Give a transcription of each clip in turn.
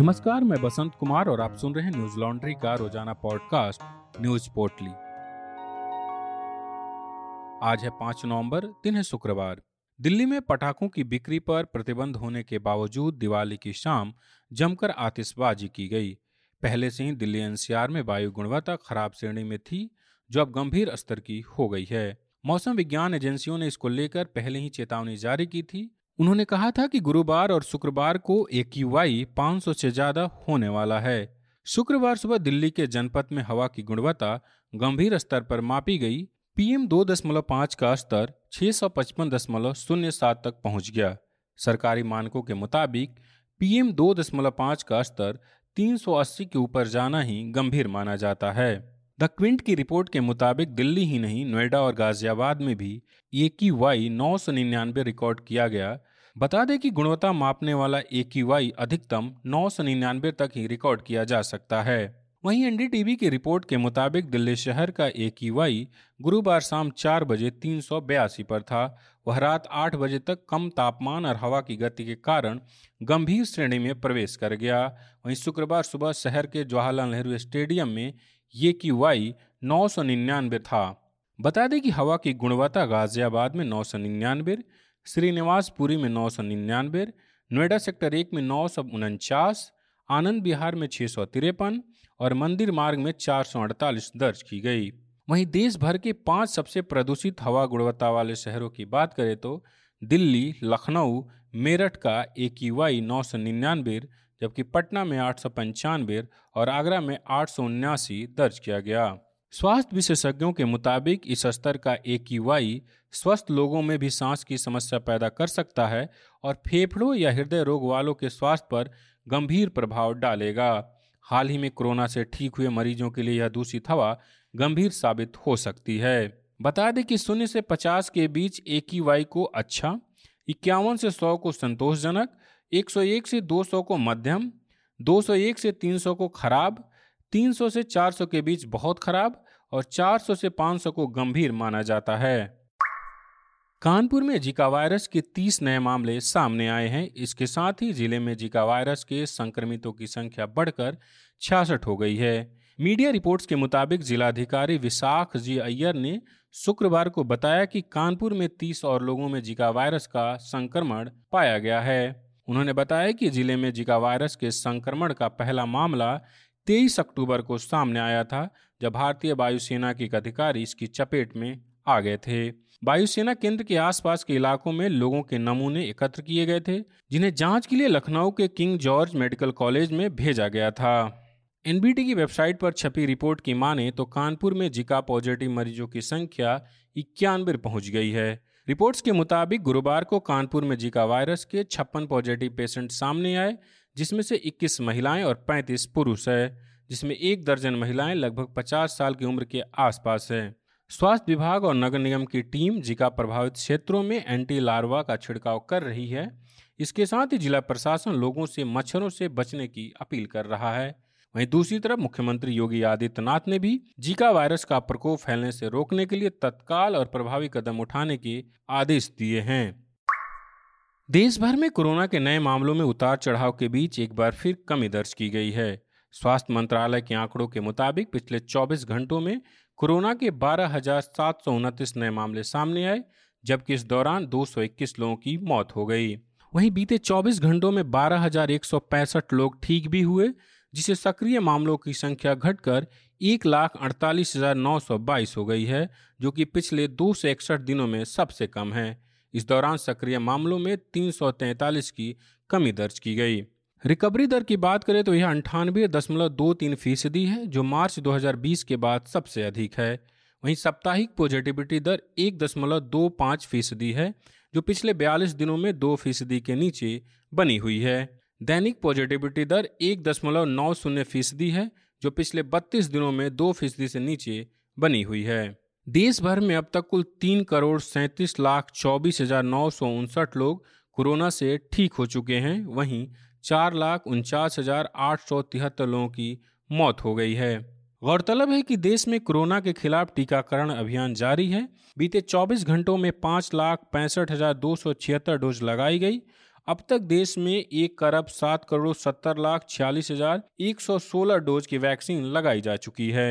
नमस्कार, मैं बसंत कुमार और आप सुन रहे हैं न्यूज़ लॉन्ड्री का रोज़ाना पॉडकास्ट, न्यूज़ पोर्टली। आज है पाँच नवंबर, दिन है शुक्रवार। दिल्ली में पटाखों की बिक्री पर प्रतिबंध होने के बावजूद दिवाली की शाम जमकर आतिशबाजी की गई। पहले से ही दिल्ली एनसीआर में वायु गुणवत्ता खराब श्रेणी में थी, जो अब गंभीर स्तर की हो गई है। मौसम विज्ञान एजेंसियों ने इसको लेकर पहले ही चेतावनी जारी की थी उन्होंने कहा था कि गुरुवार और शुक्रवार को ए क्यू वाई पाँच सौ से ज़्यादा होने वाला है। शुक्रवार सुबह दिल्ली के जनपद में हवा की गुणवत्ता गंभीर स्तर पर मापी गई। पीएम दो दशमलव पाँच का स्तर छह सौ पचपन दशमलव शून्य सात तक पहुँच गया। सरकारी मानकों के मुताबिक पीएम दो दशमलव पाँच का स्तर 380 के ऊपर जाना ही गंभीर माना जाता है। द क्विंट की रिपोर्ट के मुताबिक दिल्ली ही नहीं, नोएडा और गाजियाबाद में भी ए की वाई नौ सौ निन्यानवे रिकॉर्ड किया गया। बता दें कि गुणवत्ता मापने वाला ए अधिकतम नौ सौ निन्यानवे तक ही रिकॉर्ड किया जा सकता है। वहीं एनडीटीवी की रिपोर्ट के मुताबिक दिल्ली शहर का ए गुरुवार शाम चार बजे तीन सौ बयासी पर था। वह रात आठ बजे तक कम तापमान और हवा की गति के कारण गंभीर श्रेणी में प्रवेश कर गया। वहीं शुक्रवार सुबह शहर के जवाहरलाल नेहरू स्टेडियम में ये की वाई नौ सौ निन्यानवे था। बता दें कि हवा की गुणवत्ता गाजियाबाद में नौ सौ निन्यानवे श्रीनिवासपुरी में नौ सौ निन्यानवे, नोएडा सेक्टर एक में नौ सौ उनचास, आनंद विहार में छः सौ तिरपन और मंदिर मार्ग में चार सौ अड़तालीस दर्ज की गई। वहीं देश भर के पाँच सबसे प्रदूषित हवा गुणवत्ता वाले शहरों की बात करें तो दिल्ली, लखनऊ, मेरठ का ए की वाई नौ सौ निन्यानवे, जबकि पटना में आठ सौ पंचानवे और आगरा में आठ सौ उन्यासी दर्ज किया गया। स्वास्थ्य विशेषज्ञों के मुताबिक इस स्तर का ए वाई स्वस्थ लोगों में भी सांस की समस्या पैदा कर सकता है और फेफड़ों या हृदय रोग वालों के स्वास्थ्य पर गंभीर प्रभाव डालेगा। हाल ही में कोरोना से ठीक हुए मरीजों के लिए यह दूषित हवा गंभीर साबित हो सकती है। बता दें कि शून्य से पचास के बीच ए की वाई को अच्छा इक्यावन से सौ को संतोषजनक 101 से 200 को मध्यम 201 से 300 को खराब 300 से 400 के बीच बहुत खराब और 400 से 500 को गंभीर माना जाता है। कानपुर में जीका वायरस के 30 नए मामले सामने आए हैं। इसके साथ ही ज़िले में जीका वायरस के संक्रमितों की संख्या बढ़कर छियासठ हो गई है। मीडिया रिपोर्ट्स के मुताबिक जिलाधिकारी विशाख जी अय्यर ने शुक्रवार को बताया कि कानपुर में 30 और लोगों में जीका वायरस का संक्रमण पाया गया है। उन्होंने बताया कि ज़िले में जीका वायरस के संक्रमण का पहला मामला 23 अक्टूबर को सामने आया था, जब भारतीय वायुसेना के अधिकारी इसकी चपेट में आ गए थे। वायुसेना केंद्र के आसपास के इलाकों में लोगों के नमूने एकत्र किए गए थे, जिन्हें जाँच के लिए लखनऊ के किंग जॉर्ज मेडिकल कॉलेज में भेजा गया था। एनबीटी की वेबसाइट पर छपी रिपोर्ट की माने तो कानपुर में जिका पॉजिटिव मरीजों की संख्या इक्यानवे पहुँच गई है। रिपोर्ट्स के मुताबिक गुरुवार को कानपुर में जीका वायरस के छप्पन पॉजिटिव पेशेंट सामने आए जिसमें से 21 महिलाएँ और 35 पुरुष है, जिसमें एक दर्जन महिलाएँ लगभग 50 साल की उम्र के आसपास है। स्वास्थ्य विभाग और नगर निगम की टीम जिका प्रभावित क्षेत्रों में एंटी लार्वा का छिड़काव कर रही है। इसके साथ ही जिला प्रशासन लोगों से मच्छरों से बचने की अपील कर रहा है। वहीं दूसरी तरफ़ मुख्यमंत्री योगी आदित्यनाथ ने भी जीका वायरस का प्रकोप फैलने से रोकने के लिए तत्काल और प्रभावी कदम उठाने के आदेश दिए हैं। देश भर में कोरोना के नए मामलों में उतार चढ़ाव के बीच एक बार फिर कमी दर्ज की गई है। स्वास्थ्य मंत्रालय के आंकड़ों के मुताबिक पिछले 24 घंटों में कोरोना के बारह नए मामले सामने आए, जबकि इस दौरान 221 लोगों की मौत हो गई। वहीं बीते 24 घंटों में बारह लोग ठीक भी हुए जिसे सक्रिय मामलों की संख्या घटकर एक लाख अड़तालीस हज़ार नौ सौ बाईस हो गई है, जो कि पिछले दो सौ इकसठ दिनों में सबसे कम है। इस दौरान सक्रिय मामलों में तीन सौ तैंतालीस की कमी दर्ज की गई। रिकवरी दर की बात करें तो यह अंठानवे दशमलव दो तीन फ़ीसदी है, जो मार्च 2020 के बाद सबसे अधिक है। वहीं साप्ताहिक पॉजिटिविटी दर एक दशमलव दो पाँच फ़ीसदी है, जो पिछले बयालीस दिनों में दो फ़ीसदी के नीचे बनी हुई है। दैनिक पॉजिटिविटी दर एक दशमलव नौ शून्य फ़ीसदी है, जो पिछले बत्तीस दिनों में दो फ़ीसदी से नीचे बनी हुई है। देश भर में अब तक कुल तीन करोड़ सैंतीस लाख चौबीस हज़ार नौ सौ उनसठ लोग कोरोना से ठीक हो चुके हैं। वहीं चार लाख उनचास हज़ार आठ सौ तिहत्तर लोगों की मौत हो गई है। गौरतलब है कि देश में कोरोना के खिलाफ टीकाकरण अभियान जारी है। बीते 24 घंटों में पाँच लाख पैंसठ हज़ार दो सौ छिहत्तर डोज लगाई गई। अब तक देश में एक करब सात करोड़ सत्तर लाख छियालीस हज़ार एक सौ सोलह डोज की वैक्सीन लगाई जा चुकी है।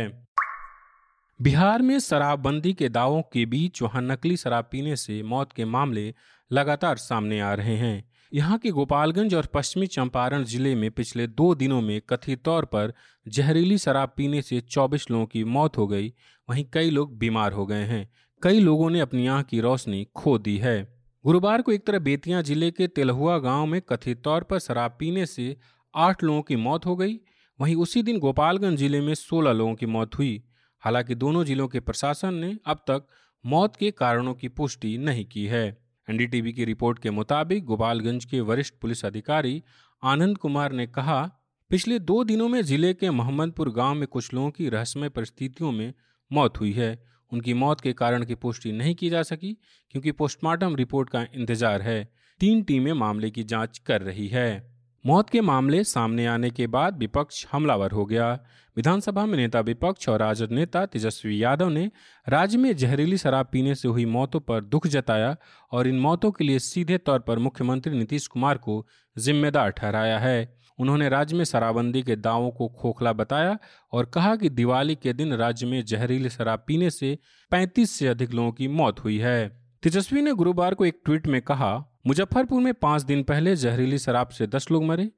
बिहार में शराबबंदी के दावों के बीच वहाँ नकली शराब पीने से मौत के मामले लगातार सामने आ रहे हैं। यहाँ के गोपालगंज और पश्चिमी चंपारण ज़िले में पिछले दो दिनों में कथित तौर पर जहरीली शराब पीने से 24 लोगों की मौत हो गई। वहीं कई लोग बीमार हो गए हैं। कई लोगों ने अपनी आँख की रोशनी खो दी है। गुरुवार को एक तरह बेतिया ज़िले के तेलहुआ गाँव में कथित तौर पर शराब पीने से आठ लोगों की मौत हो गई। वहीं उसी दिन गोपालगंज ज़िले में सोलह लोगों की मौत हुई। हालाँकि दोनों जिलों के प्रशासन ने अब तक मौत के कारणों की पुष्टि नहीं की है। एनडीटीवी की रिपोर्ट के मुताबिक गोपालगंज के वरिष्ठ पुलिस अधिकारी आनंद कुमार ने कहा, पिछले दो दिनों में ज़िले के मोहम्मदपुर गाँव में कुछ लोगों की रहस्यमय परिस्थितियों में मौत हुई है। उनकी मौत के कारण की पुष्टि नहीं की जा सकी, क्योंकि पोस्टमार्टम रिपोर्ट का इंतज़ार है। तीन टीमें मामले की जाँच कर रही है। मौत के मामले सामने आने के बाद विपक्ष हमलावर हो गया। विधानसभा में नेता विपक्ष और राजद नेता तेजस्वी यादव ने राज्य में जहरीली शराब पीने से हुई मौतों पर दुख जताया और इन मौतों के लिए सीधे तौर पर मुख्यमंत्री नीतीश कुमार को जिम्मेदार ठहराया है। उन्होंने राज्य में शराबबंदी के दावों को खोखला बताया और कहा कि दिवाली के दिन राज्य में जहरीली शराब पीने से 35 से अधिक लोगों की मौत हुई है। तेजस्वी ने गुरुवार को एक ट्वीट में कहा मुजफ्फरपुर में पाँच दिन पहले जहरीली शराब से दस लोग मरे,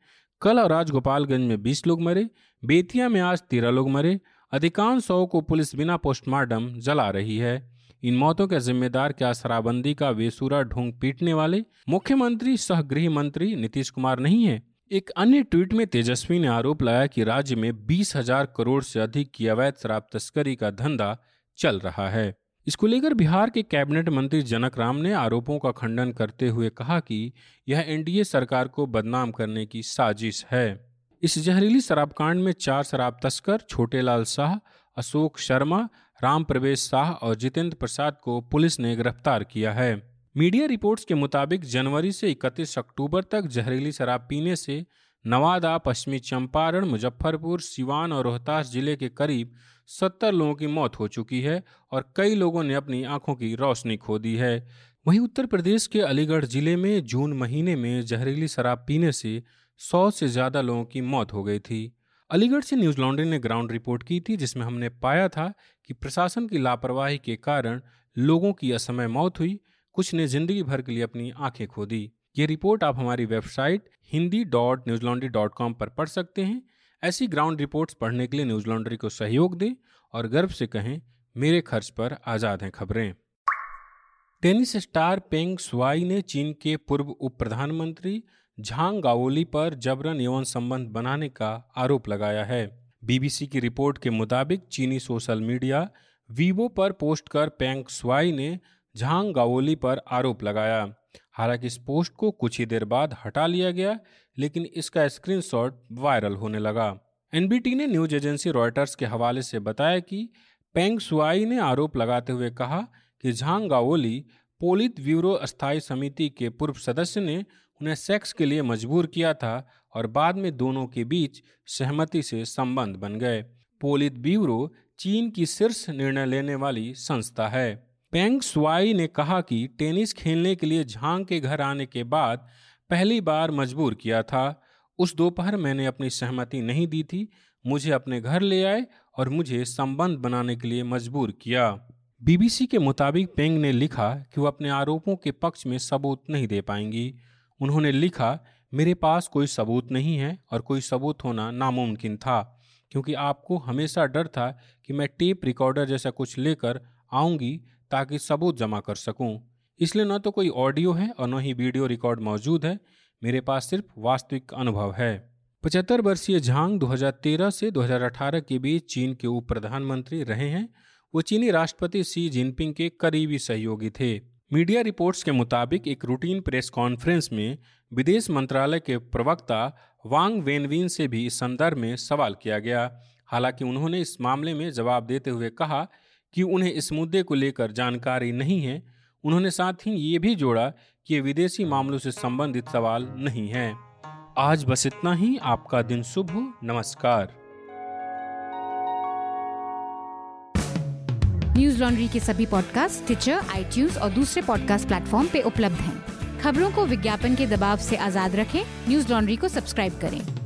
कल और आज गोपालगंज में बीस लोग मरे, बेतिया में आज तेरह लोग मरे, अधिकांश सौ को पुलिस बिना पोस्टमार्टम जला रही है। इन मौतों के जिम्मेदार क्या शराबबंदी का वेसुरा ढोंग पीटने वाले मुख्यमंत्री सह गृह मंत्री नीतीश कुमार नहीं है? एक अन्य ट्वीट में तेजस्वी ने आरोप लगाया कि राज्य में बीस हज़ार करोड़ से अधिक की अवैध शराब तस्करी का धंधा चल रहा है। इसको लेकर बिहार के कैबिनेट मंत्री जनक राम ने आरोपों का खंडन करते हुए कहा कि यह एनडीए सरकार को बदनाम करने की साजिश है। इस जहरीली शराब कांड में चार शराब तस्कर, छोटेलाल शाह, अशोक शर्मा, राम प्रवेश शाह और जितेंद्र प्रसाद को पुलिस ने गिरफ़्तार किया है। मीडिया रिपोर्ट्स के मुताबिक जनवरी से 31 अक्टूबर तक जहरीली शराब पीने से नवादा, पश्चिमी चंपारण, मुजफ्फरपुर, सिवान और रोहतास ज़िले के करीब 70 लोगों की मौत हो चुकी है और कई लोगों ने अपनी आँखों की रोशनी खो दी है। वहीं उत्तर प्रदेश के अलीगढ़ ज़िले में जून महीने में जहरीली शराब पीने से सौ से ज़्यादा लोगों की मौत हो गई थी। अलीगढ़ से न्यूज़ लॉन्ड्री ने ग्राउंड रिपोर्ट की थी, जिसमें हमने पाया था कि प्रशासन की लापरवाही के कारण लोगों की असमय मौत हुई। कुछ ने ज़िंदगी भर के लिए अपनी आँखें खो दी। ये रिपोर्ट आप हमारी website Hindi dot Newslaundry dot com पर पढ़ सकते हैं। ऐसी ग्राउंड रिपोर्ट्स पढ़ने के लिए न्यूज़ लॉन्ड्री को सहयोग दें और गर्व से कहें, मेरे खर्च पर आज़ाद हैं खबरें। टेनिस स्टार पेंग सुआई ने चीन के पूर्व उप प्रधानमंत्री झांग गाओली पर जबरन यौन संबंध बनाने का आरोप लगाया है। बीबीसी की रिपोर्ट के मुताबिक चीनी सोशल मीडिया वीवो पर पोस्ट कर पेंग सुआई ने झांग गावोली पर आरोप लगाया। हालाँकि इस पोस्ट को कुछ ही देर बाद हटा लिया गया, लेकिन इसका स्क्रीनशॉट वायरल होने लगा। एनबीटी ने न्यूज़ एजेंसी रॉयटर्स के हवाले से बताया कि पेंग सुआई ने आरोप लगाते हुए कहा कि झांग गावोली पोलित ब्यूरो स्थायी समिति के पूर्व सदस्य ने उन्हें सेक्स के लिए मजबूर किया था और बाद में दोनों के बीच सहमति से संबंध बन गए। पोलित ब्यूरो चीन की शीर्ष निर्णय लेने वाली संस्था है। पेंग स्वाई ने कहा कि टेनिस खेलने के लिए झांग के घर आने के बाद पहली बार मजबूर किया था। उस दोपहर मैंने अपनी सहमति नहीं दी थी। मुझे अपने घर ले आए और मुझे संबंध बनाने के लिए मजबूर किया। बीबीसी के मुताबिक पेंग ने लिखा कि वह अपने आरोपों के पक्ष में सबूत नहीं दे पाएँगी। उन्होंने लिखा, मेरे पास कोई सबूत नहीं है और कोई सबूत होना नामुमकिन था, क्योंकि आपको हमेशा डर था कि मैं टेप रिकॉर्डर जैसा कुछ लेकर आऊँगी ताकि सबूत जमा कर सकूँ। इसलिए न तो कोई ऑडियो है और न ही वीडियो रिकॉर्ड मौजूद है। मेरे पास सिर्फ़ वास्तविक अनुभव है। पचहत्तर वर्षीय झांग 2013 से 2018 के बीच चीन के उप प्रधानमंत्री रहे हैं। वो चीनी राष्ट्रपति सी जिनपिंग के करीबी सहयोगी थे। मीडिया रिपोर्ट्स के मुताबिक एक रूटीन प्रेस कॉन्फ्रेंस में विदेश मंत्रालय के प्रवक्ता वांग वेनवीन से भी इस संदर्भ में सवाल किया गया। हालाँकि उन्होंने इस मामले में जवाब देते हुए कहा कि उन्हें इस मुद्दे को लेकर जानकारी नहीं है। उन्होंने साथ ही ये भी जोड़ा कि ये विदेशी मामलों से संबंधित सवाल नहीं है। आज बस इतना ही। आपका दिन शुभ हो। नमस्कार। न्यूज़ लॉन्ड्री के सभी पॉडकास्ट ट्विटर आई और दूसरे पॉडकास्ट प्लेटफॉर्म पे उपलब्ध हैं। खबरों को विज्ञापन के दबाव से आज़ाद रखें। न्यूज़ लॉन्ड्री को सब्सक्राइब करें।